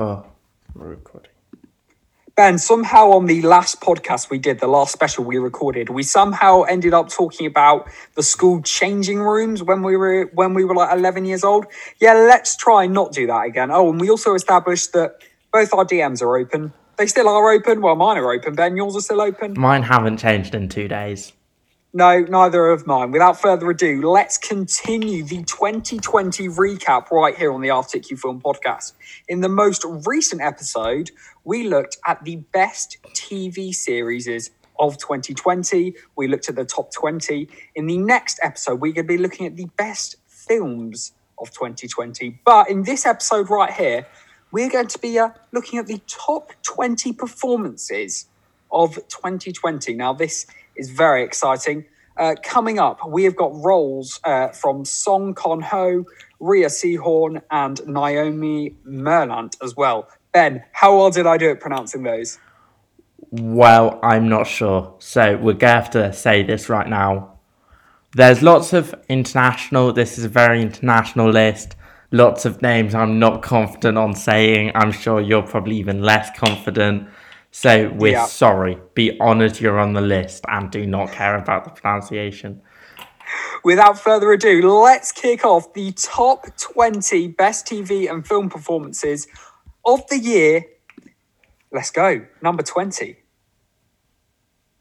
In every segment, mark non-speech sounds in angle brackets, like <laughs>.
Oh, recording. Ben, somehow on the last podcast we did, the last special we recorded, we somehow ended up talking about the school changing rooms when we were when we were like eleven years old. Yeah, let's try and not do that again. Oh, and we also established that both our DMs are open. They still are open. Well, mine are open. Ben, yours are still open. Mine haven't changed in two days. No, neither of mine. Without further ado, let's continue the 2020 recap right here on the Articu Film podcast. In the most recent episode, we looked at the best TV series of 2020. We looked at the top 20. In the next episode, we're going to be looking at the best films of 2020. But in this episode right here, we're going to be uh, looking at the top 20 performances of 2020. Now, this is very exciting. Uh, coming up, we have got roles uh, from Song Kon Ho, Rhea Seehorn, and Naomi Merlant as well. Ben, how well did I do at pronouncing those? Well, I'm not sure. So we're going to have to say this right now. There's lots of international, this is a very international list. Lots of names I'm not confident on saying. I'm sure you're probably even less confident. So we're Yeah. sorry. Be honoured you're on the list and do not care about the pronunciation. Without further ado, let's kick off the top 20 best TV and film performances of the year. Let's go. Number 20.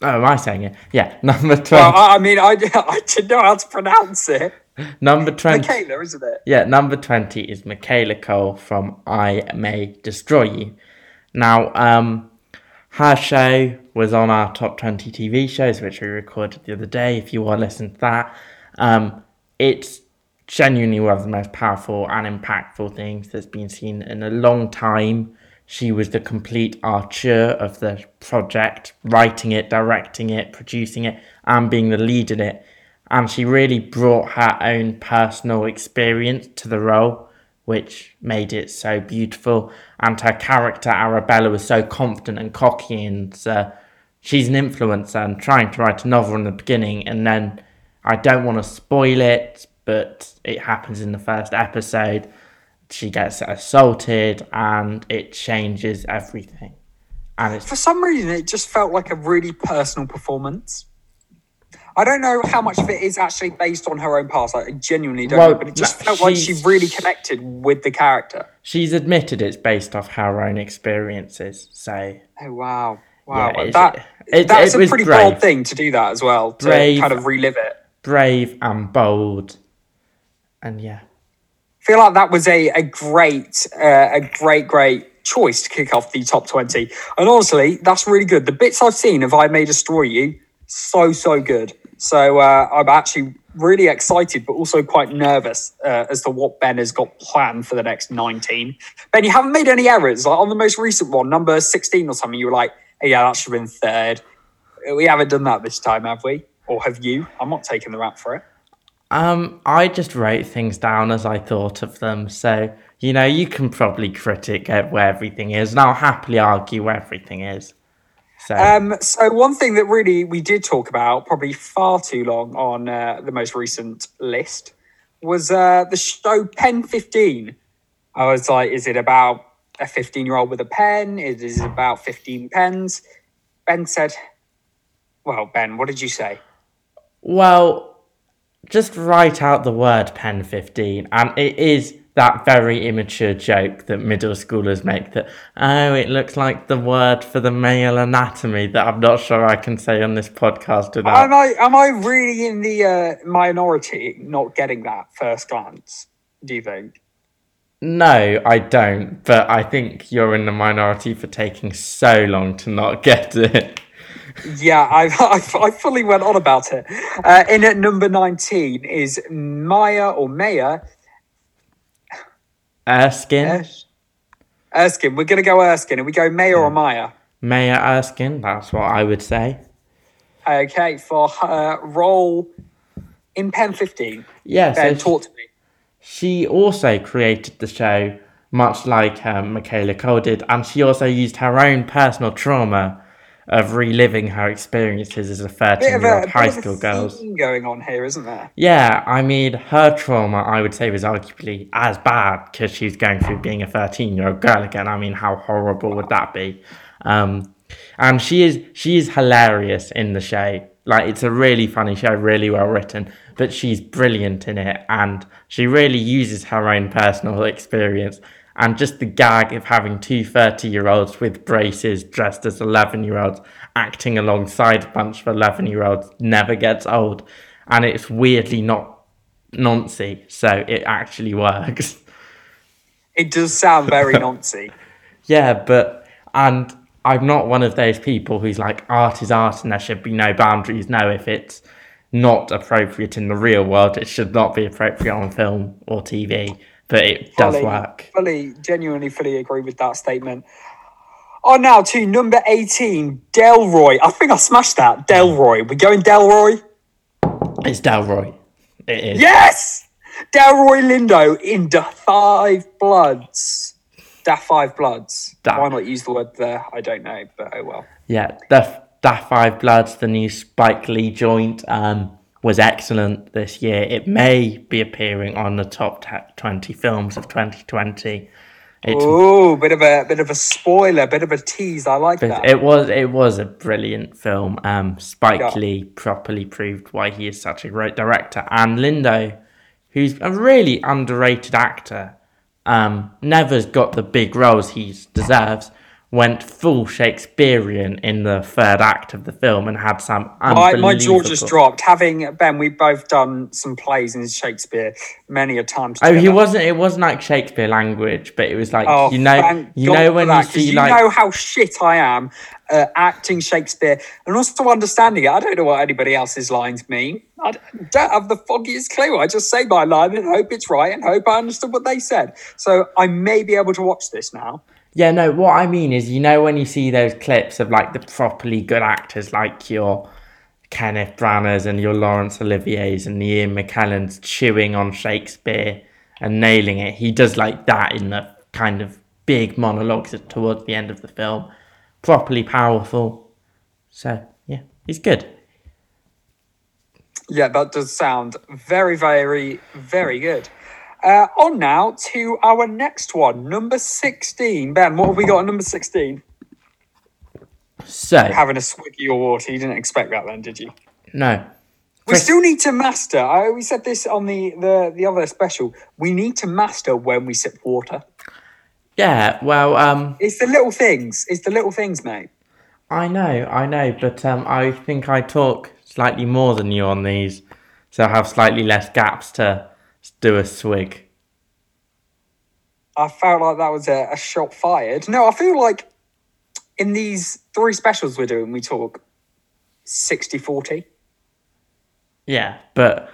Oh, am I saying it? Yeah, <laughs> number 20. Well, I mean, I, <laughs> I didn't know how to pronounce it. number 20. Michaela, isn't it? Yeah, number 20 is Michaela Coel from I May Destroy You. Now, um, her show was on our top 20 TV shows, which we recorded the other day. If you want to listen to that, um, it's genuinely one of the most powerful and impactful things that's been seen in a long time. She was the complete archer of the project, writing it, directing it, producing it, and being the lead in it. And she really brought her own personal experience to the role, which made it so beautiful. And her character, Arabella, was so confident and cocky, and uh, she's an influencer and trying to write a novel in the beginning. And then I don't want to spoil it, but it happens in the first episode. She gets assaulted, and it changes everything. And it's For some reason, it just felt like a really personal performance. I don't know how much of it is actually based on her own past. I genuinely don't Well, know, but it just no, felt like she she's- really connected with the character. she's admitted it's based off her own experiences. So Oh wow, wow! Yeah, that it- that's it a pretty brave. bold thing to do that as well to Brave. kind of relive it. brave and bold, and yeah. I feel like that was a a great uh, a great great choice to kick off the top twenty. And honestly, that's really good. The bits I've seen of I May Destroy You, so so good. So uh, I'm actually really excited, but also quite nervous uh, as to what Ben has got planned for the next 19. Ben, you haven't made any errors. Like on the most recent one, number 16 or something, you were like, hey, yeah, that should have been third. We haven't done that this time, have we? Or have you? I'm not taking the rap for it. Um, I just wrote things down as I thought of them. So you know, you can probably critic where everything is, and I'll happily argue where everything is. So Um, so one thing that really we did talk about, probably far too long on uh, the most recent list, was uh, the show Pen 15. I was like, is it about a 15 year old with a pen? Is it about 15 pens? Ben said, well, Ben, what did you say? Well, just write out the word pen 15, and it is that very immature joke that middle schoolers make that, oh, it looks like the word for the male anatomy that I'm not sure I can say on this podcast Am. I, am I really in the uh, minority not getting that first glance? Do you think? No, I don't, but I think you're in the minority for taking so long to not <laughs> get it. Yeah, I, I, I fully went on about it. Uh, in at number 19 is Maya or Maya Erskine, Ers- Erskine. We're going to go Erskine and we go Maya or Maya. Maya Erskine, that's what I would say. Okay, for her role in Pen 15. Yeah, so Ben, talk to me. She also created the show much like um, Michaela Coel did, and she also used her own personal trauma of reliving her experiences as a 13 year old high school girl. going on here, isn't there? Yeah, I mean, her trauma, I would say, was arguably as bad because she's going through being a 13 year old girl again. I mean, how horrible would that be? Um, and she is she is hilarious in the show. Like, it's a really funny show, really well written, but she's brilliant in it, and she really uses her own personal experience. And just the gag of having two 30 year olds with braces dressed as 11 year olds acting alongside a bunch of 11 year olds never gets old. And it's weirdly not noncy, so it actually works. It does sound very <laughs> noncy. Yeah, but and I'm not one of those people who's like art is art and there should be no boundaries. No, if it's not appropriate in the real world, it should not be appropriate on film or TV. But it does fully, work. Fully, genuinely, fully agree with that statement. On now to number 18, Delroy. I think I smashed that. Delroy. We're going Delroy? It's Delroy. It is. Yes! Delroy Lindo in Da Five Bloods. Da Five Bloods. Da- Why not use the word there? I don't know, but oh well. Yeah, the Da Five Bloods, the new Spike Lee joint, um, was excellent this year. It may be appearing on the top twenty films of 2020. It's Oh, bit of a bit of a spoiler, bit of a tease. I like that. it was it was a brilliant film. Um, Spike Yeah. Lee properly proved why he is such a great director, and Lindo, who's a really underrated actor, um, never's got the big roles he deserves. Went full Shakespearean in the third act of the film and had some my, my jaw just dropped. Having Ben, we've both done some plays in Shakespeare many a time. Oh, he wasn't. It wasn't like Shakespeare language, but it was like Oh, you know, you God know when that, you see you like know how shit I am at acting Shakespeare and also understanding it. I don't know what anybody else's lines mean. I don't have the foggiest clue. I just say my line and hope it's right and hope I understood what they said. So I may be able to watch this now. Yeah, no, what I mean is, you know, when you see those clips of like the properly good actors like your Kenneth Branaghs and your Laurence Olivier's and the Ian McKellens chewing on Shakespeare and nailing it, he does like that in the kind of big monologues towards the end of the film. Properly powerful. So, yeah, he's good. Yeah, that does sound very, very, very good. Uh, on now to our next one, number 16. Ben, what have we got at number 16? So, Having a swiggy of water. You didn't expect that then, did you? no. We Chris- still need to master. I we said this on the, the the other special. We need to master when we sip water. Yeah, well, um, It's the little things. It's the little things, mate. I know, I know, but um, I think I talk slightly more than you on these, so I have slightly less gaps to do a swig. I felt like that was a, a shot fired. No, I feel like in these three specials we're doing, we talk 60 40, Yeah, but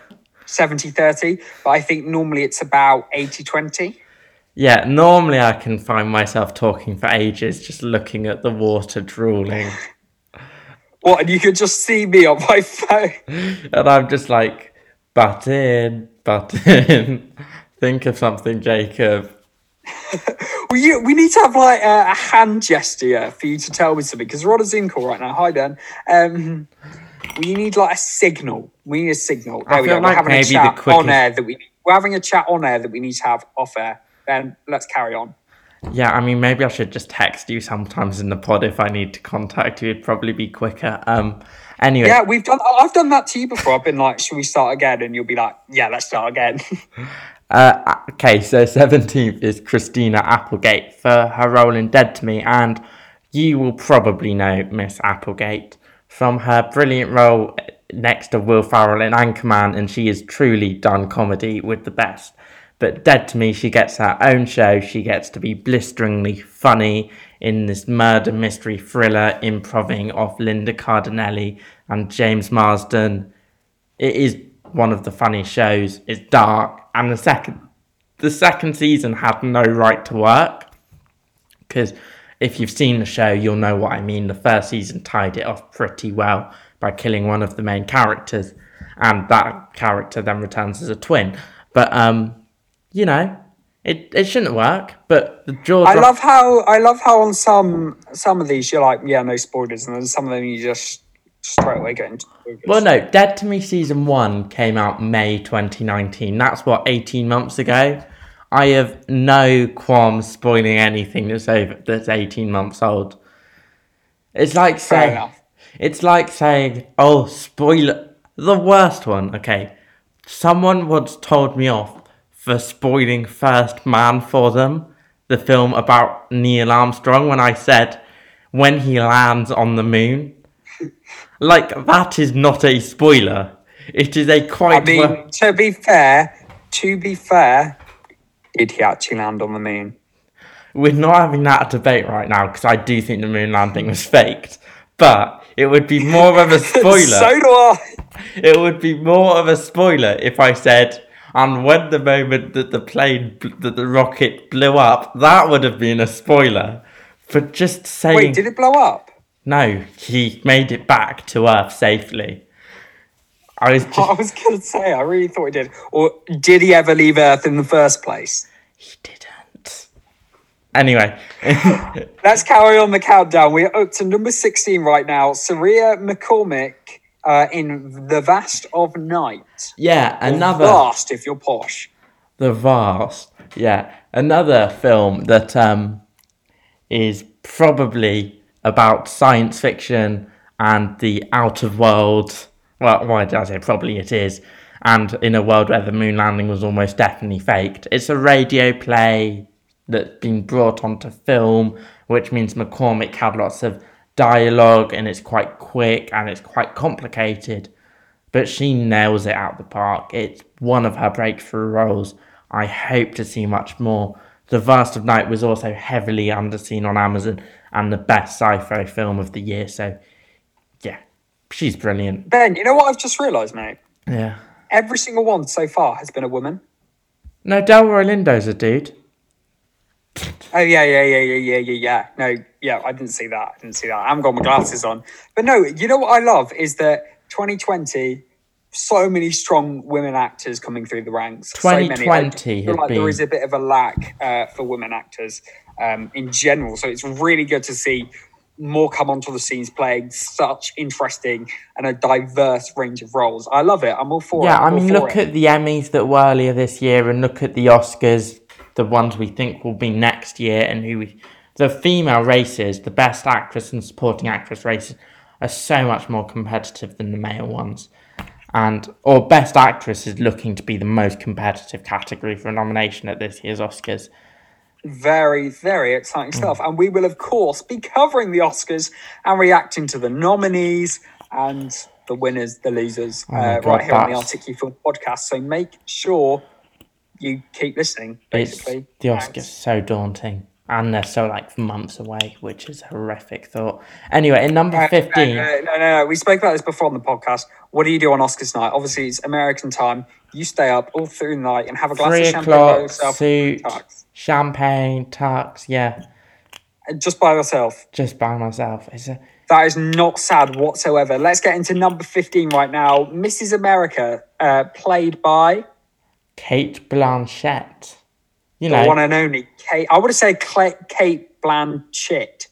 70 30. But I think normally it's about 80 20. yeah, normally I can find myself talking for ages, just looking at the water drooling, What? And you could just see me on my <laughs> phone. and I'm just like, butt in, butt in. <laughs> Think of something, Jacob. <laughs> Well, you, we need to have like a, a hand gesture for you to tell me something because we're on a Zoom call right now. Hi, Ben. Um, we need like a signal. We need a signal. There I we go. We're having a chat on air that we. We're having a chat on air that we need to have off air. Ben, let's carry on. Yeah, I mean, maybe I should just text you sometimes in the pod if I need to contact you. It'd probably be quicker. Um, anyway, Yeah, we've done. I've done that to you before. I've been like, "Should we start again?" And you'll be like, "Yeah, let's start again." <laughs> Uh, okay, so 17th is Christina Applegate for her role in Dead to Me, and you will probably know Miss Applegate from her brilliant role next to Will Ferrell in Anchorman, and she has truly done comedy with the best. But Dead to Me, she gets her own show, she gets to be blisteringly funny in this murder mystery thriller improving off Linda Cardellini and James Marsden it is one of the funniest shows. It's dark, and the second the second season had no right to work because if you've seen the show, you'll know what I mean. The first season tied it off pretty well by killing one of the main characters, and that character then returns as a twin. But um, you know, It it shouldn't work, but the jaws. I are- love how I love how on some some of these you're like, yeah, no spoilers, and then some of them you just straight away get into. spoilers. Well, no, Dead to Me season one came out May 2019. That's what 18 months ago. I have no qualms spoiling anything that's over that's 18 months old. It's like saying it's like saying, "Oh, spoiler." The worst one. Okay, someone once told me off for spoiling First Man for them, the film about Neil Armstrong, when I said when he lands on the moon. <laughs> Like that is not a spoiler. It is a quite. I mean, well- to be fair, to be fair, did he actually land on the moon? We're not having that debate right now because I do think the moon landing was faked. But it would be more of a <laughs> spoiler. so do I. It would be more of a spoiler if I said, and when the moment that the plane, that the rocket blew up, that would have been a spoiler. For just saying, Wait, did it blow up? no, he made it back to Earth safely. I was <laughs> I was gonna say, I really thought he did. Or did he ever leave Earth in the first place? he didn't. Anyway, <laughs> Let's carry on the countdown. We're up to number 16 right now. Sierra McCormick uh, in The Vast of Night. yeah, another. Vast if you're posh. The Vast. Yeah, another film that um is probably about science fiction and the out of world. Well, why did I say probably it is? And in a world where the moon landing was almost definitely faked. It's a radio play that's been brought onto film, which means McCormick had lots of dialogue and it's quite quick and it's quite complicated but she nails it out the park. It's one of her breakthrough roles. I hope to see much more. The Vast of Night was also heavily underseen on Amazon and the best sci-fi film of the year. So, yeah, she's brilliant. Ben, you know what I've just realised, mate? Yeah. Every single one so far has been a woman. No, Delroy Lindo's a dude. Oh yeah, yeah, yeah, yeah, yeah, yeah, yeah. No, yeah, I didn't see that. I didn't see that. I haven't got my glasses on. But no, you know what I love is that 2020, so many strong women actors coming through the ranks. So many. I 2020 feel like been- is a bit of a lack uh, for women actors um, in general. So it's really good to see more come onto the scenes playing such interesting and a diverse range of roles. I love it. I'm all for it. Yeah, I mean, look it. at the Emmys that were earlier this year, and look at the Oscars, the ones we think will be next year, and who we, the female races, the best actress and supporting actress races, are so much more competitive than the male ones. And or best actress is looking to be the most competitive category for a nomination at this year's Oscars. Very, very exciting Mm. stuff. And we will, of course, be covering the Oscars and reacting to the nominees and the winners, the losers, my uh, God, right here on the that's- Articulate Film podcast. So make sure you keep listening, It's basically. the Thanks. Oscars so daunting, and they're so like months away, which is a horrific thought. Anyway, in number Uh, fifteen. uh, no, no, no. We spoke about this before on the podcast. What do you do on Oscars night? Obviously, it's American time. You stay up all through the night and have a glass Three of champagne by yourself, suit, tux, champagne, tux, yeah, and just by yourself. just by myself. It's a, That is not sad whatsoever. Let's get into number 15 right now. Mrs. America, uh, played by Cate Blanchett. You the know, one and only Cate. I would have said Cla- Cate Blanchett.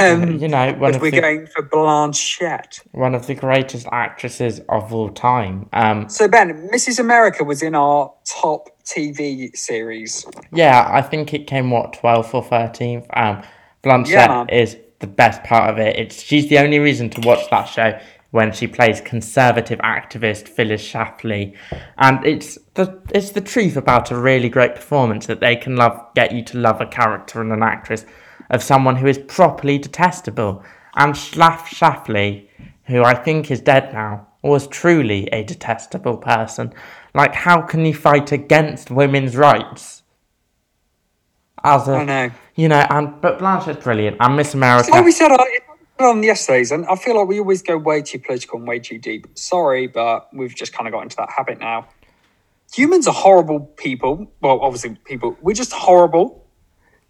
Um, you know, one we're the going for Blanchett. one of the greatest actresses of all time. Um, So, Ben, Mrs. America was in our top TV series. yeah, I think it came what twelfth or thirteenth. Um, Blanchett Yeah, is the best part of it. It's she's the only reason to watch that show when she plays conservative activist Phyllis Schlafly, and it's the it's the truth about a really great performance that they can love get you to love a character and an actress of someone who is properly detestable. And Schlaf Schlafly, who I think is dead now, was truly a detestable person. Like, how can you fight against women's rights? As a, I know. you know, and but Blanchett's brilliant, and Miss America. We said on, on yesterday's, and I feel like we always go way too political and way too deep. Sorry, but we've just kind of got into that habit now. Humans are horrible people. Well, obviously, people. We're just horrible.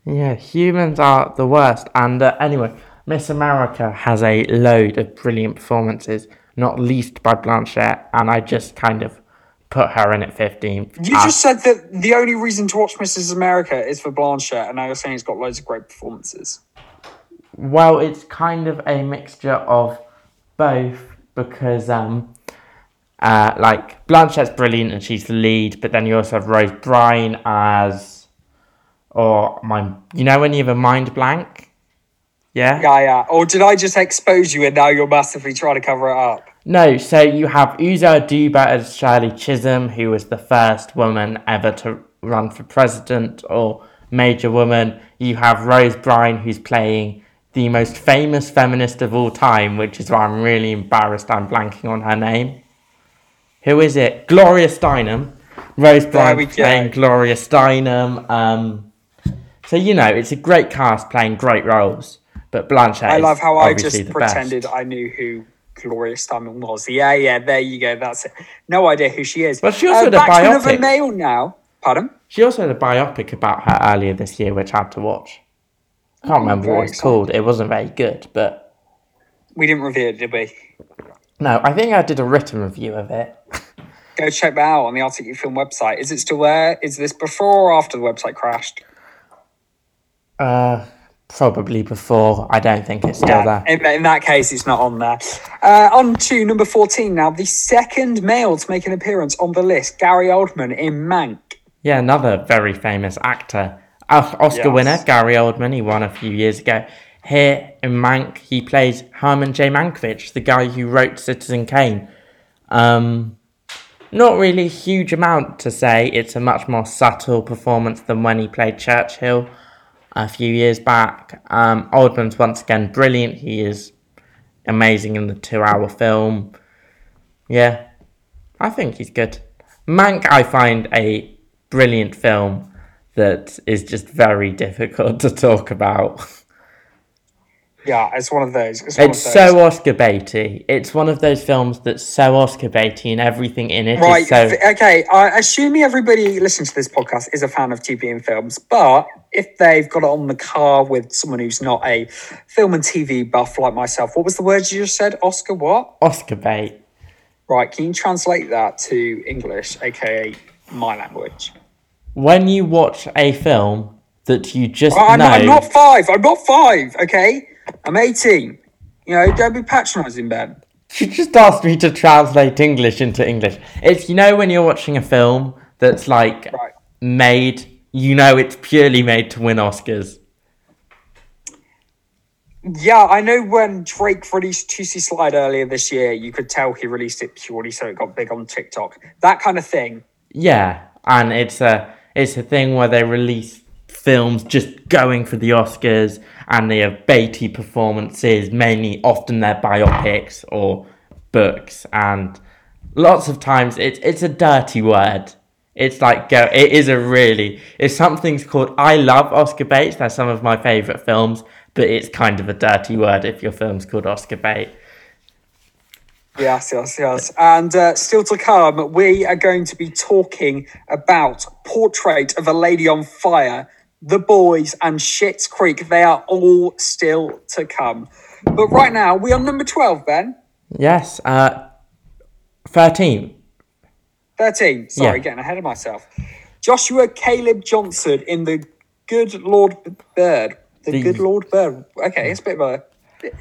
Yeah, humans are the worst. And uh, anyway, Miss America has a load of brilliant performances, not least by Blanchett, and I just kind of put her in at 15th. You Uh, just said that the only reason to watch Mrs. America is for Blanchett, and now you're saying it's got loads of great performances. Well, it's kind of a mixture of both because, um, uh, like Blanchett's brilliant and she's the lead, but then you also have Rose Byrne as, or my, you know, when you have a mind blank, yeah. Yeah, yeah. Or did I just expose you and now you're massively trying to cover it up? No, so you have Uzo Aduba as Shirley Chisholm, who was the first woman ever to run for president or major woman. You have Rose Byrne, who's playing the most famous feminist of all time, which is why I'm really embarrassed I'm blanking on her name. Who is it? Gloria Steinem. Rose Byrne we playing Gloria Steinem. Um, so, you know, it's a great cast playing great roles. But Blanchett I love how I just the best. pretended I knew who Gloria Steinem was. Yeah, yeah, there you go. That's it. No idea who she is. Well, she also uh, had a back to another male now. Pardon? She also had a biopic about her earlier this year, which I had to watch. I can't remember what it's called. It wasn't very good, but We didn't review it, did we? no, I think I did a written review of it. Go check that out on the Articu Film website. Is it still there? Is this before or after the website crashed? Uh, probably before. I don't think it's still there. In, in that case, it's not on there. Uh, on to number 14 now. The second male to make an appearance on the list, Gary Oldman in Mank. Yeah, another very famous actor. Oscar Yes. winner, Gary Oldman. He won a few years ago. Here in Mank, he plays Herman J. Mankiewicz, the guy who wrote Citizen Kane. Um, not really a huge amount to say. It's a much more subtle performance than when he played Churchill a few years back. Um, Oldman's once again brilliant. He is amazing in the two-hour film. Yeah, I think he's good. Mank, I find a brilliant film that is just very difficult to talk about. Yeah, it's one of those. It's, It's of those. so Oscar baity. It's one of those films that's so Oscar baity, and everything in it. Right. so. Okay. I assuming everybody listening to this podcast is a fan of TV and films, but if they've got it on the car with someone who's not a film and TV buff like myself, what was the word you just said? Oscar what? Oscar bait. Right. Can you translate that to English, aka my language? When you watch a film that you just I'm, know, I'm not five. I'm not five. Okay. I'm 18. You know, don't be patronising, Ben. you just asked me to translate English into English. It's you know when you're watching a film that's like Right. made, you know it's purely made to win Oscars. Yeah, I know when Drake released Toosie Slide earlier this year, you could tell he released it purely so it got big on TikTok. That kind of thing. Yeah, and it's a it's a thing where they release films just going for the Oscars, and they have baity performances. Mainly, often they're biopics or books, and lots of times it's it's a dirty word. It's like go. It is a really. If something's called, I love Oscar Bates. They're some of my favorite films, but it's kind of a dirty word if your film's called Oscar Bait. Yes, yes, yes. And uh, still to come, we are going to be talking about Portrait of a Lady on Fire, The Boys, and Schitt's Creek. They are all still to come. But right now, we are number 12, Ben. Yes. Uh, thirteen. 13. Sorry, Yeah. getting ahead of myself. Joshua Caleb Johnson in The Good Lord Bird. The, The- Good Lord Bird. Okay, it's a bit of a.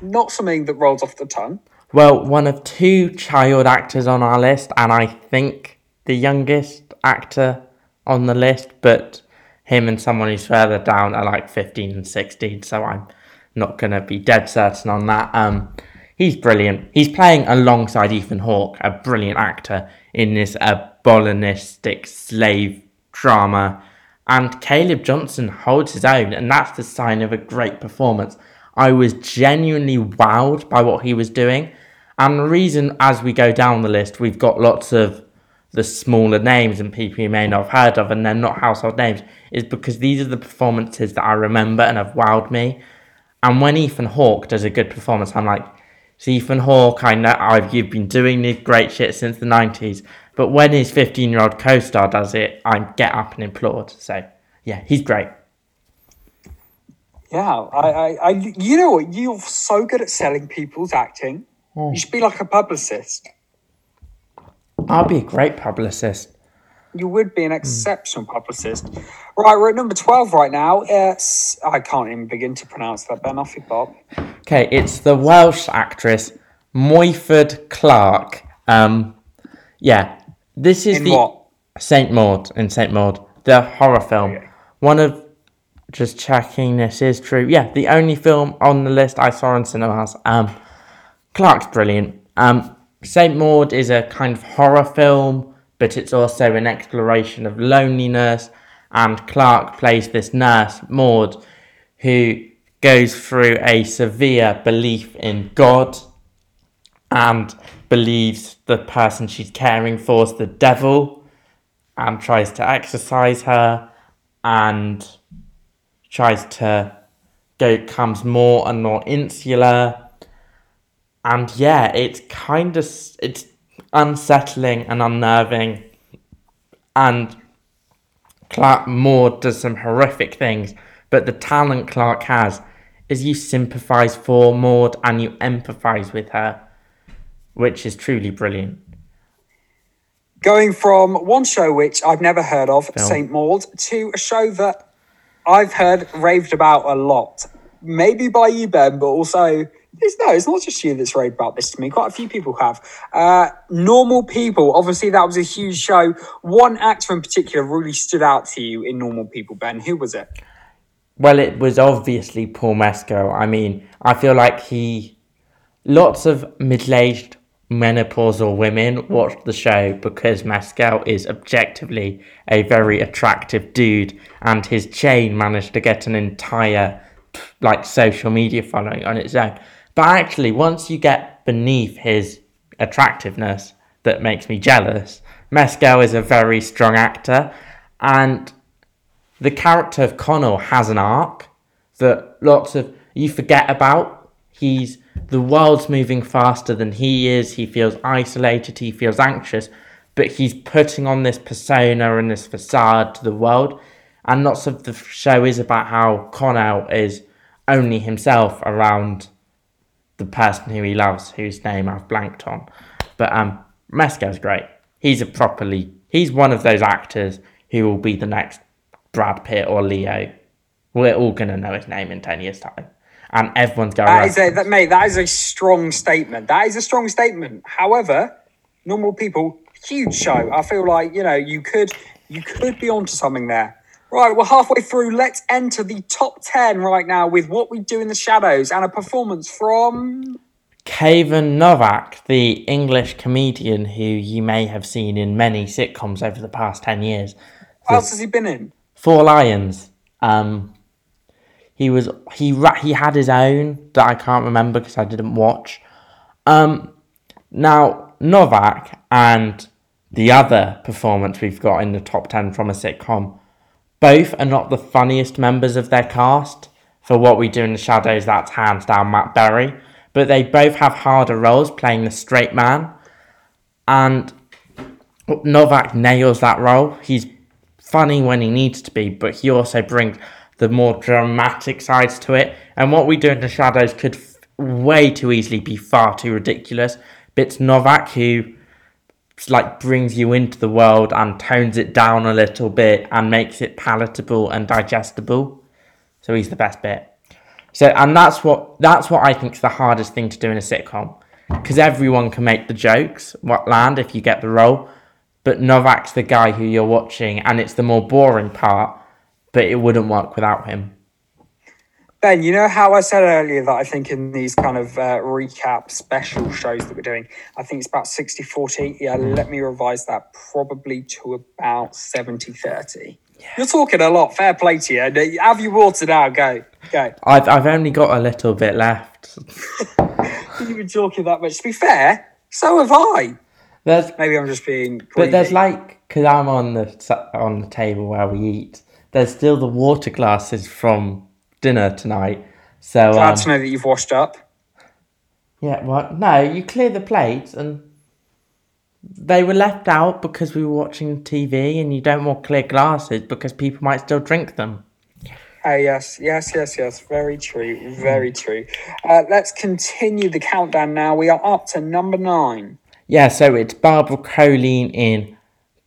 Not something that rolls off the tongue. Well, one of two child actors on our list, and I think the youngest actor on the list, but him and someone who's further down are like 15 and 16, so I'm not going to be dead certain on that. Um, he's brilliant. He's playing alongside Ethan Hawke, a brilliant actor, in this abolitionistic slave drama. And Caleb Johnson holds his own, and that's the sign of a great performance. I was genuinely wowed by what he was doing. And the reason, as we go down the list, we've got lots of the smaller names and people you may not have heard of, and they're not household names, is because these are the performances that I remember and have wowed me. And when Ethan Hawke does a good performance, I'm like, "So Ethan Hawke, I know I've you've been doing this great shit since the '90s, but when his 15 year old co-star does it, I get up and applaud." So yeah, he's great. Yeah, I, I, I, you know what? You're so good at selling people's acting. You should be like a publicist. I'll be a great publicist. You would be an exceptional publicist. Right, we're at number 12 right now. Uh, I can't even begin to pronounce that, Ben. Off you pop. Okay, it's the Welsh actress Morfydd Clark. Um, yeah, this is In the what? Saint Maud in Saint Maud, the horror film. Okay. One of just checking this is true. Yeah, the only film on the list I saw in cinemas. Um, Clark's brilliant. Um, Saint Maud is a kind of horror film, but it's also an exploration of loneliness. And Clark plays this nurse, Maud, who goes through a severe belief in God and believes the person she's caring for is the devil and tries to exorcise her and tries to go becomes more and more insular and yeah it's kind of it's unsettling and unnerving and Clark Moore does some horrific things but the talent Clark has is you sympathize for Maud and you empathize with her which is truly brilliant Going from one show which I've never heard of. St. Maud, to a show that I've heard raved about a lot. Maybe by you, Ben, but also, it's, no, it's not just you that's raved about this to me. Quite a few people have. Uh, Normal People, obviously, that was a huge show. One actor in particular really stood out to you in Normal People, Ben. Who was it? Well, it was obviously Paul Mescal. I mean, I feel like he. Lots of middle aged menopausal women watch the show because Mescal is objectively a very attractive dude, and his chain managed to get an entire like social media following on its own. But actually, once you get beneath his attractiveness, that makes me jealous. Mescal is a very strong actor, and the character of Connell has an arc that lots of you forget about. He's the world's moving faster than he is. He feels isolated. He feels anxious, but he's putting on this persona and this facade to the world. And lots of the show is about how Connell is only himself around the person who he loves, whose name I've blanked on. But um, Mescal's great. He's a properly he's one of those actors who will be the next Brad Pitt or Leo. We're all gonna know his name in ten years' time, and everyone's going. That is a, that, mate, that is a strong statement. That is a strong statement. However, Normal People, huge show. I feel like, you know, you could you could be onto something there. Right, we're halfway through. Let's enter the top 10 right now with What We Do in the Shadows and a performance from Kayvan Novak, the English comedian who you may have seen in many sitcoms over the past ten years. what else has he been in? Four Lions. Um, he was he he had his own that I can't remember because I didn't watch. Um, now Novak and the other performance we've got in the top ten from a sitcom, both are not the funniest members of their cast. For what we do in the shadows, that's hands down Matt Berry. But they both have harder roles playing the straight man, and Novak nails that role. He's funny when he needs to be, but he also brings the more dramatic sides to it. And what we do in the shadows could f- way too easily be far too ridiculous. But it's Novak who like brings you into the world and tones it down a little bit and makes it palatable and digestible. So he's the best bit. So and that's what that's what I think is the hardest thing to do in a sitcom. Because everyone can make the jokes what land if you get the role, but Novak's the guy who you're watching, and it's the more boring part. But it wouldn't work without him. Ben, you know how I said earlier that I think in these kind of uh, recap special shows that we're doing, I think it's about 60 40. Yeah, let me revise that probably to about 70 30. You're talking a lot. Fair play to you. Have you water now. Go. Go. I've I've only got a little bit left. <laughs> You've been talking that much. To be fair, so have I. There's Maybe I'm just being. but there's like because I'm on the on the table where we eat. There's still the water glasses from dinner tonight. So Glad um, to know that you've washed up. Yeah, what? No, you clear the plates and they were left out because we were watching TV and you don't want clear glasses because people might still drink them. Oh, yes, yes, yes, yes. Very true. Very true. Uh, let's continue the countdown now. We are up to number nine. Yeah, so it's Barbara Colen in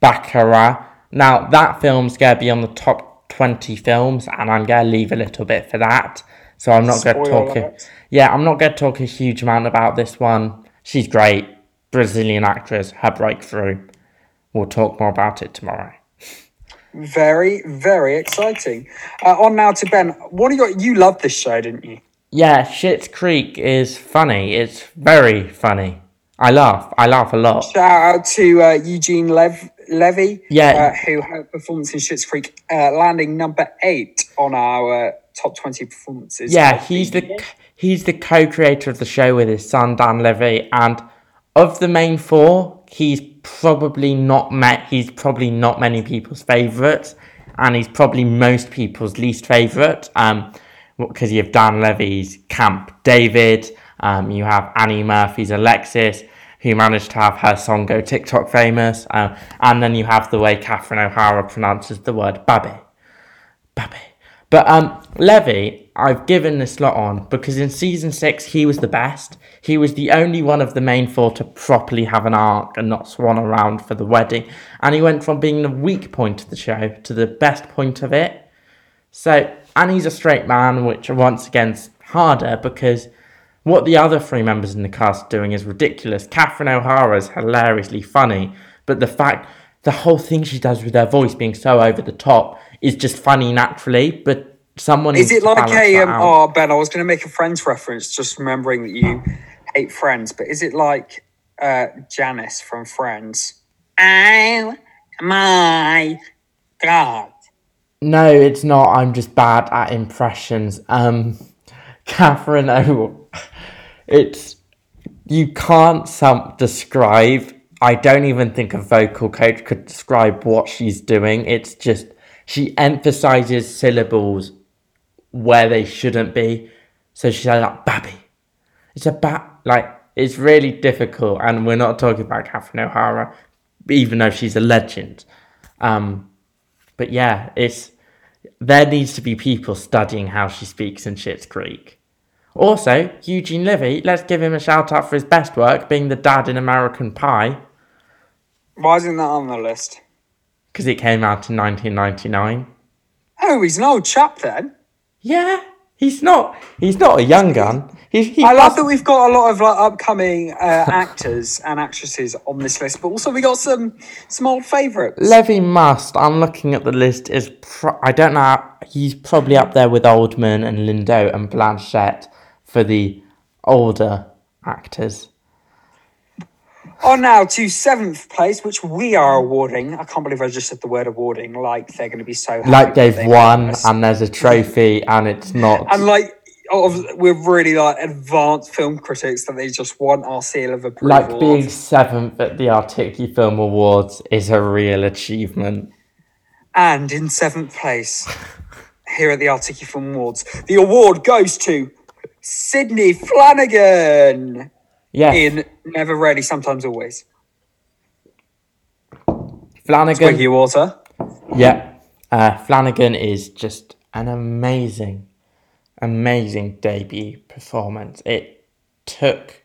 Bacurau. Now, that film's going to be on the top 20 films, and I'm going to leave a little bit for that. So I'm not going to talk. A, yeah, I'm not going to talk a huge amount about this one. She's great. Brazilian actress, her breakthrough. We'll talk more about it tomorrow. Very, very exciting. Uh, on now to Ben. What do you you loved this show, didn't you? Yeah, Schitt's Creek is funny. It's very funny. I laugh. I laugh a lot. Shout out to uh, Eugene Lev- Levy, Yeah. uh, who had a performance in Schitt's Creek, uh, landing number eight on our uh, top twenty performances. Yeah, he's the the he's the co-creator of the show with his son Dan Levy, and of the main four, he's probably not met. He's probably not many people's favourite, and he's probably most people's least favourite. Um, because you have Dan Levy's Camp David, um, you have Annie Murphy's Alexis, who managed to have her song go TikTok famous, um, and then you have the way Catherine O'Hara pronounces the word babby. Babby. But um, Levy, I've given this lot on because in season six he was the best. He was the only one of the main four to properly have an arc and not swan around for the wedding. And he went from being the weak point of the show to the best point of it. So, and he's a straight man, which once again harder because what the other three members in the cast are doing is ridiculous. Catherine O'Hara is hilariously funny, but the fact, the whole thing she does with her voice being so over the top is just funny naturally. But someone Is it like a um, oh Ben? I was going to make a Friends reference, just remembering that you hate Friends, but is it like uh, Janice from Friends? Oh my god! No, it's not. I'm just bad at impressions. Um, <laughs> Catherine O. It's you can't some describe. I don't even think a vocal coach could describe what she's doing. It's just she emphasizes syllables where they shouldn't be. So she says like babby. It's a bat like it's really difficult, and we're not talking about Catherine O'Hara, even though she's a legend. Um, but yeah, it's there needs to be people studying how she speaks in Schitt's Creek. Also, Eugene Levy, let's give him a shout out for his best work, being the dad in American Pie, Why isn't that on the list? because it came out in 1999. Oh, he's an old chap then. Yeah, he's not. He's not a young gun. He's. He I love that we've got a lot of like upcoming uh, actors and actresses on this list, but also we got some some old favourites. Levy must. I'm looking at the list. Is pro- I don't know. He's probably up there with Oldman and Lindo and Blanchett for the older actors. On now to seventh place, which we are awarding. I can't believe I just said the word awarding. Like they're going to be so happy Like they've they won, and there's a trophy, and it's not. and like we're really like advanced film critics that they just want our seal of approval. Like being seventh at the Articu Film Awards is a real achievement. And in seventh place, <laughs> here at the Articu Film Awards, the award goes to Sidney Flanigan Yeah, in Never Rarely, Sometimes Always. Flanigan. Twiggy Water. Yeah, uh, Flanigan is just an amazing, amazing debut performance. It took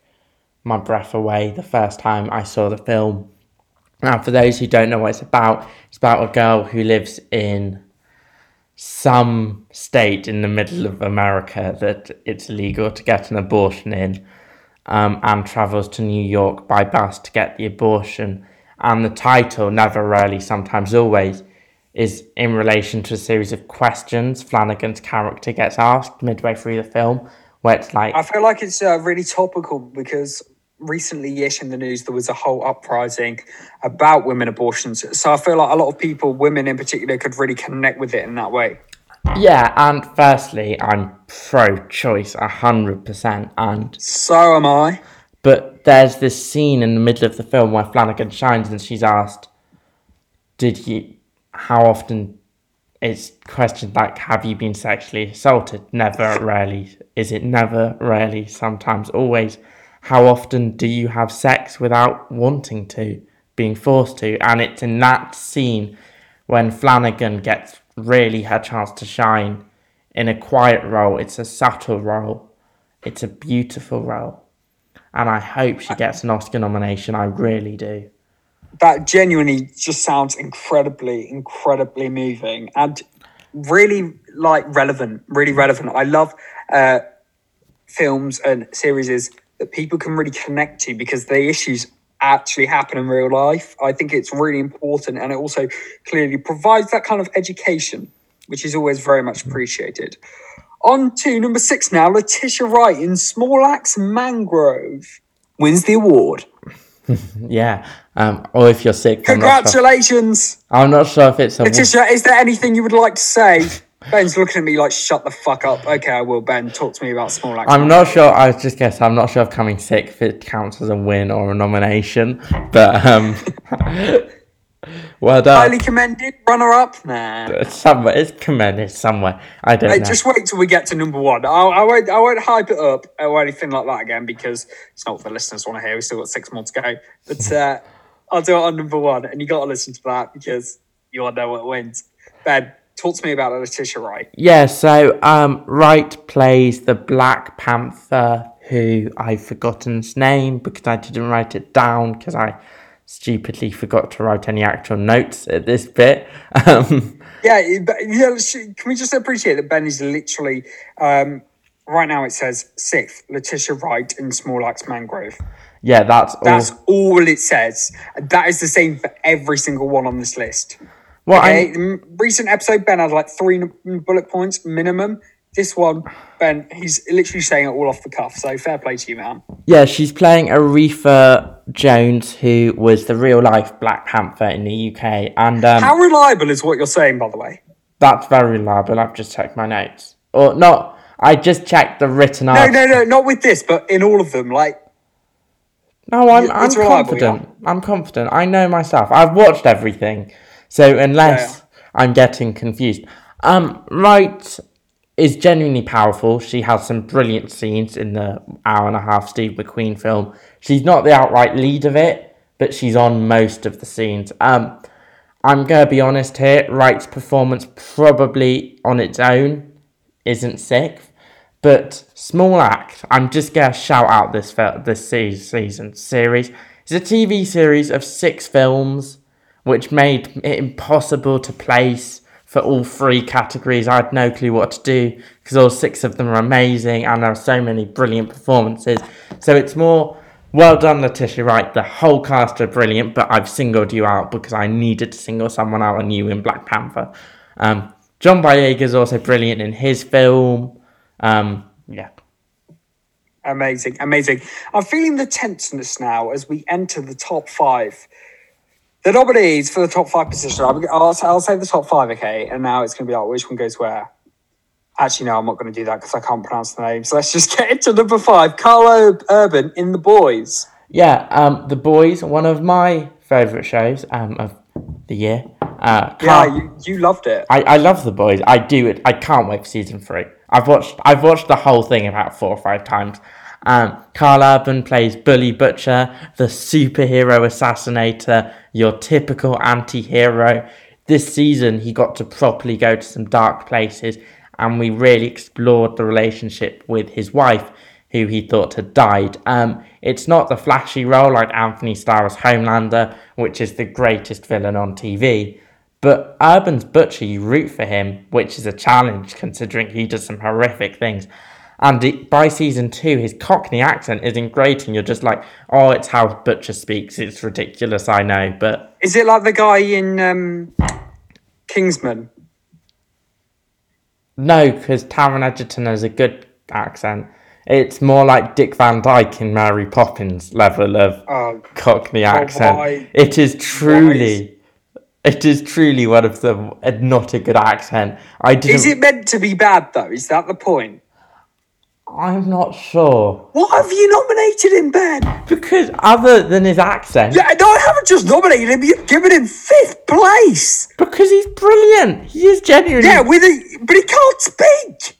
my breath away the first time I saw the film. Now, for those who don't know what it's about, it's about a girl who lives in some state in the middle of America that it's legal to get an abortion in, um, and travels to New York by bus to get the abortion. And the title, Never Rarely, Sometimes Always, is in relation to a series of questions Flanigan's character gets asked midway through the film, where it's like, I feel like it's uh, really topical because recently-ish in the news there was a whole uprising about women abortions. So I feel like a lot of people, women in particular, could really connect with it in that way. yeah, and firstly, I'm pro choice 100%, and So am I. But there's this scene in the middle of the film where Flanigan shines and she's asked, Did you, how often, it's questioned like, Have you been sexually assaulted? Never, rarely. Is it never, rarely, sometimes, always? How often do you have sex without wanting to, being forced to? And it's in that scene when Flanigan gets really her chance to shine in a quiet role. It's a subtle role, it's a beautiful role and I hope she gets an Oscar nomination. I really do. That genuinely just sounds incredibly, incredibly moving and really like relevant. Really relevant. I love uh, films and series that people can really connect to because the issues actually happen in real life. I think it's really important, and it also clearly provides that kind of education, which is always very much appreciated. On to number six now. Letitia Wright in Small Axe Mangrove wins the award. <laughs> Yeah. Um, or if you're sick, I'm not, sure, Congratulations, I'm not sure if it's a. Letitia. Is there anything you would like to say? <laughs> Ben's looking at me like, "Shut the fuck up." Okay, I will. Ben, talk to me about Small. I'm not sure. I was just guess. I'm not sure if coming sick if it counts as a win or a nomination. But um, <laughs> well done. Highly commended, runner up, man. It's somewhere. It's commended somewhere. I don't Hey, know. just wait till we get to number one. I, I won't. I won't hype it up or anything like that again because it's not what the listeners want to hear. We still got six more to go. But uh, I'll do it on number one, and you got to listen to that because you to know what wins. Ben, talk to me about Letitia Wright. Yeah, so um, Wright plays the Black Panther, who I've forgotten his name because I didn't write it down because I stupidly forgot to write any actual notes at this bit. Um, Yeah, but, yeah. Can we just appreciate that Ben is literally um, right now? It says sixth, Letitia Wright in Small Axe Mangrove. yeah, that's all. That's all it says. That is the same for every single one on this list. Well, Okay, recent episode, Ben had like three bullet points minimum. This one, Ben, he's literally saying it all off the cuff. So fair play to you, man. yeah, she's playing Aretha Jones, who was the real life Black Panther in the UK, and um, How reliable is what you're saying, by the way? that's very reliable. I've just checked my notes, or not. I just checked the written No, article. no, no, not with this, but in all of them. Like, No, I'm, I'm reliable, confident. I'm confident. I know myself. I've watched everything. So unless I'm getting confused. Um, Wright is genuinely powerful. She has some brilliant scenes in the hour and a half Steve McQueen film. She's not the outright lead of it, but she's on most of the scenes. Um, I'm gonna be honest here. Wright's performance probably on its own isn't sixth, but Small Axe. I'm just gonna shout out this this season series. It's a TV series of six films, which made it impossible to place for all three categories. I had no clue what to do because all six of them are amazing and there are so many brilliant performances. So it's more well done, Letitia Wright. The whole cast are brilliant, but I've singled you out because I needed to single someone out on you in Black Panther. Um, John Boyega is also brilliant in his film. Um, yeah. amazing, amazing. I'm feeling the tenseness now as we enter the top five. The nominees for the top five position. I'll, I'll, I'll say the top five, okay? And now it's going to be like, which one goes where? Actually, no, I'm not going to do that because I can't pronounce the name. So let's just get into number five. Karl Urban in The Boys. Yeah, um, The Boys, one of my favourite shows um, of the year. Uh, Yeah, you, you loved it. I, I love The Boys. I do it. I can't wait for season three. I've watched I've watched the whole thing about four or five times. Um, Karl Urban plays Billy Butcher, the superhero assassinator, your typical anti-hero. This season, he got to properly go to some dark places, and we really explored the relationship with his wife, who he thought had died. Um, it's not the flashy role like Anthony Starr as Homelander, which is the greatest villain on TV. But Urban's Butcher, you root for him, which is a challenge considering he does some horrific things. And it, by season two, his Cockney accent isn't great, and you're just like, oh, it's how Butcher speaks. It's ridiculous, I know. But Is it like the guy in um, Kingsman? no, because Taron Egerton has a good accent. It's more like Dick Van Dyke in Mary Poppins level of Oh, Cockney accent. It is truly, it is truly one of them. uh, Not a good accent. I didn't. is it meant to be bad though? Is that the point? I'm not sure. What have you nominated him, Ben? Because other than his accent, Yeah, no, I haven't just nominated him. You've given him fifth place. because he's brilliant. He is genuinely. Yeah, with a but he can't speak.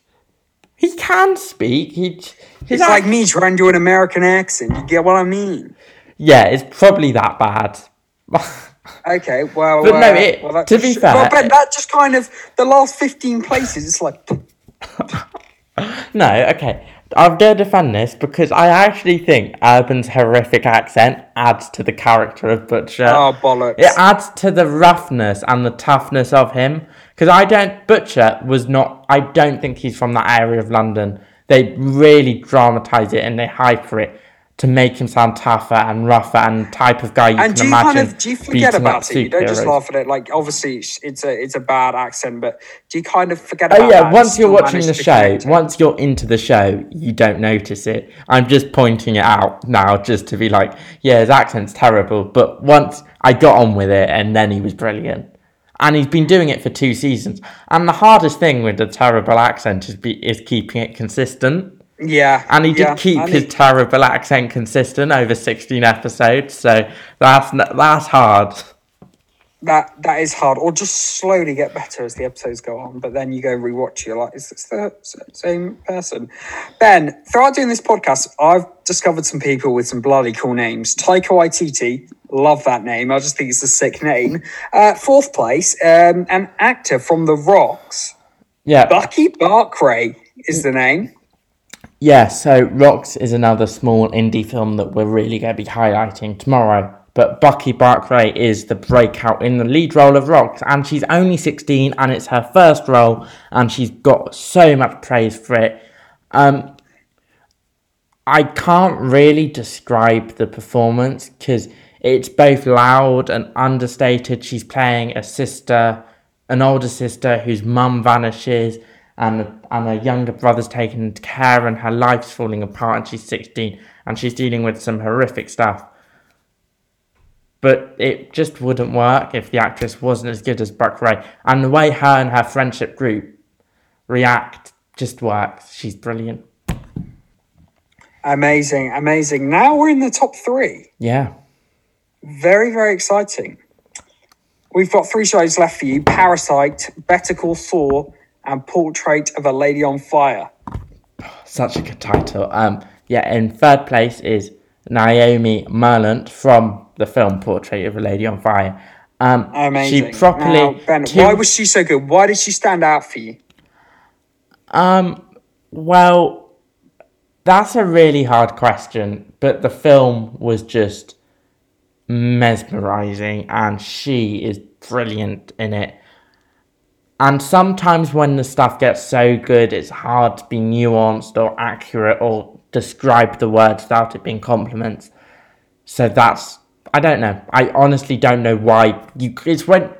he can speak. He, It's like me trying to do an American accent. You get what I mean? Yeah, it's probably that bad. <laughs> Okay, well, But no, uh, it- well, to be just- fair- well, Ben, that just kind of the last fifteen places. It's like <laughs> no, okay. I'm going to defend this because I actually think Urban's horrific accent adds to the character of Butcher. Oh bollocks! It adds to the roughness and the toughness of him. Because I don't, Butcher was not, I don't think he's from that area of London. They really dramatise it and they hyper it to make him sound tougher and rougher and type of guy you and can do you imagine. kind of do you forget about it? You don't just laugh at it. Like obviously it's, it's a it's a bad accent, but do you kind of forget Oh yeah, once you're watching the show, once you're into the show, you don't notice it. I'm just pointing it out now just to be like, yeah, his accent's terrible, but once I got on with it and then he was brilliant. And he's been doing it for two seasons. And the hardest thing with a terrible accent is be, is keeping it consistent. Yeah, And he did yeah, keep his terrible accent consistent over 16 episodes, so that's that's hard. that that is hard. Or just slowly get better as the episodes go on. But then you go rewatch, you're like, is this the same person? Ben, throughout doing this podcast, I've discovered some people with some bloody cool names. Taika Waititi, love that name. I just think it's a sick name. Uh, fourth place, um, an actor from The Rocks, Yeah. Bukky Bakray is the name. Yeah, so Rocks is another small indie film that we're really going to be highlighting tomorrow. But Bukky Bakray is the breakout in the lead role of Rocks, and she's only 16, and it's her first role, and she's got so much praise for it. Um, I can't really describe the performance because it's both loud and understated. She's playing a sister, an older sister whose mum vanishes, and and her younger brother's taken into care, and her life's falling apart. And she's sixteen, and she's dealing with some horrific stuff. But it just wouldn't work if the actress wasn't as good as Bakray. And the way her and her friendship group react just works. She's brilliant. Amazing, amazing. Now we're in the top three. Yeah. Very, very exciting. We've got three shows left for you Parasite, Better Call Saul, and Portrait of a Lady on Fire. Such a good title. Um, yeah, in third place is Noémie Merlant from the film Portrait of a Lady on Fire. Um, Amazing. She properly. Now, ben, two- why was she so good? Why did she stand out for you? Um, well, that's a really hard question, but the film was just mesmerizing, and she is brilliant in it. And sometimes when the stuff gets so good, it's hard to be nuanced or accurate or describe the words without it being compliments. So that's I don't know. I honestly don't know why you. It's when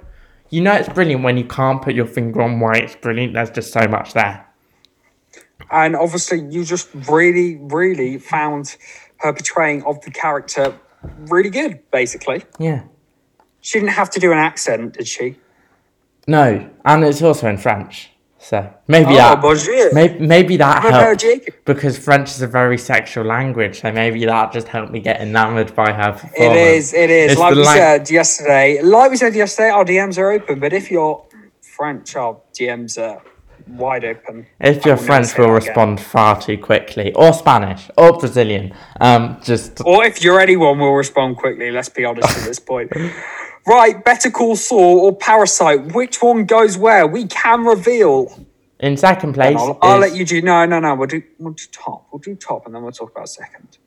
you know it's brilliant when you can't put your finger on why it's brilliant. There's just so much there. And obviously, you just really, really found her portraying of the character really good, basically. Yeah. She didn't have to do an accent, did she? No, and it's also in French. So maybe Oh, that maybe, maybe that helped because French is a very sexual language. So maybe that just helped me get enamored by her. It is, it is. It's like we lang- said yesterday, like we said yesterday, our DMs are open, but if you're French, our DMs are wide open. If I your will French will respond far too quickly, or Spanish, or Brazilian, um, just Or if you're anyone, will respond quickly. Let's be honest at this point. <laughs> Right, Better Call Saul or Parasite? Which one goes where? We can reveal. in second place. I'll, I'll let you do. No, no, no. We'll do. We'll do top. We'll do top, and then we'll talk about second.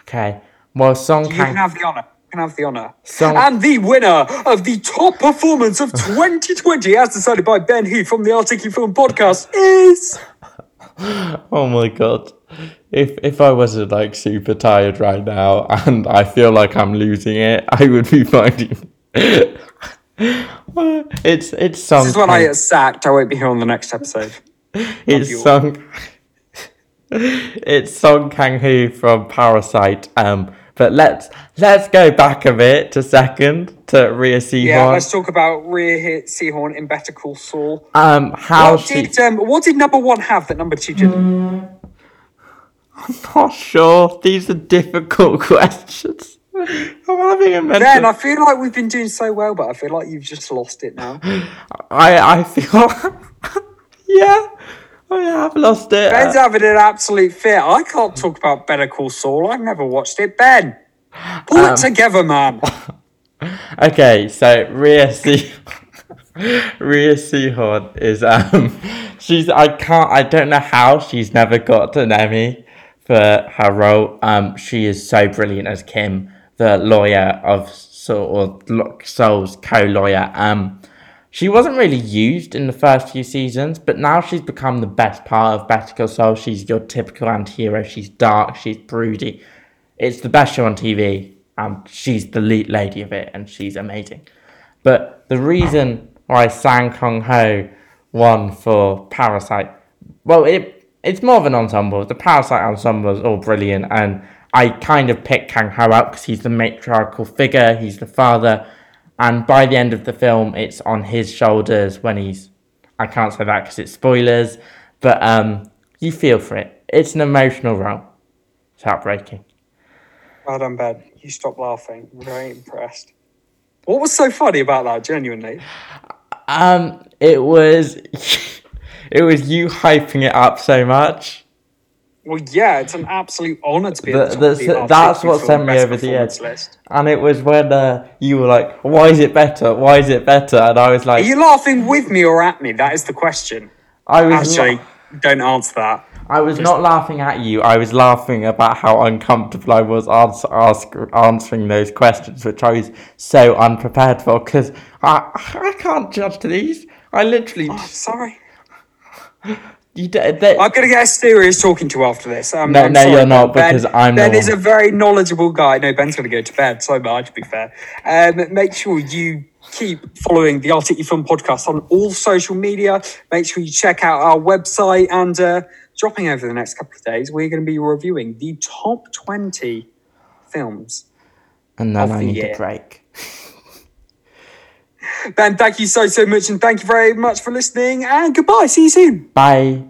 Okay, well, Song You can have the honor. You can have the honor. Song- And the winner of the top performance of <laughs> 2020, as decided by Ben Hu from the Articu Film Podcast, is. <laughs> Oh my god. If if I wasn't like super tired right now and I feel like I'm losing it, I would be finding it's it's Song This is when I get sacked. I won't be here on the next episode. It's. Song It's Song Kang Ho from Parasite. Um but let's let's go back a bit to second to Rhea Yeah, Seehorn. let's talk about Rhea Seehorn in Better Call Saul. um how What she did, um, what did number one have that number two didn't? Mm, I'm not sure. These are difficult <laughs> questions. I'm having a mental Ben, I feel like we've been doing so well, but I feel like you've just lost it now. <gasps> I I feel <laughs> yeah, I have lost it. Ben's having an absolute fit. I can't talk about Better Call Saul. I've never watched it. Ben, pull Um, it together, man. <laughs> okay, so Rhea Se- <laughs> Rhea Seehorn is um she's I can't I don't know how she's never got an Emmy for her role. Um she is so brilliant as Kim, the lawyer of sort of Saul's co-lawyer. Um she wasn't really used in the first few seasons, but now she's become the best part of Better Call Saul. She's your typical anti-hero. She's dark, she's broody. It's the best show on TV, and she's the lead lady of it, and she's amazing. But the reason why Song Kang Ho won for Parasite, well, it it's more of an ensemble. The Parasite ensemble is all brilliant, and I kind of picked Kang Ho out because he's the matriarchal figure, he's the father, and by the end of the film, it's on his shoulders when he's. I can't say that because it's spoilers, but um, you feel for it. It's an emotional role. It's heartbreaking. Well done, Ben. You stopped laughing. I'm very impressed. What was so funny about that, genuinely? Um, it was, <laughs> it was you hyping it up so much. Well, yeah, it's an absolute honour to be the, the, the, That's what sent me over the edge. List. And it was when uh, you were like, "Why is it better? Why is it better?" And I was like, "Are you laughing with me or at me?" That is the question. I was actually la- don't answer that. I was Just... not laughing at you. I was laughing about how uncomfortable I was answer, ask, answering those questions, which I was so unprepared for. Because I I can't judge these. I literally. Oh, sorry. <laughs> You d- they, I'm gonna get serious talking to after this. Um, no, I'm no, sorry, you're not ben, because I'm. Ben is a very knowledgeable guy. No, Ben's gonna go to bed. So much to be fair. Um, make sure you keep following the Articu Film podcast on all social media. Make sure you check out our website and uh, dropping over the next couple of days. We're going to be reviewing the top twenty films. And then I need year. a break. Ben, thank you so, so much. And thank you very much for listening. And goodbye. See you soon. Bye.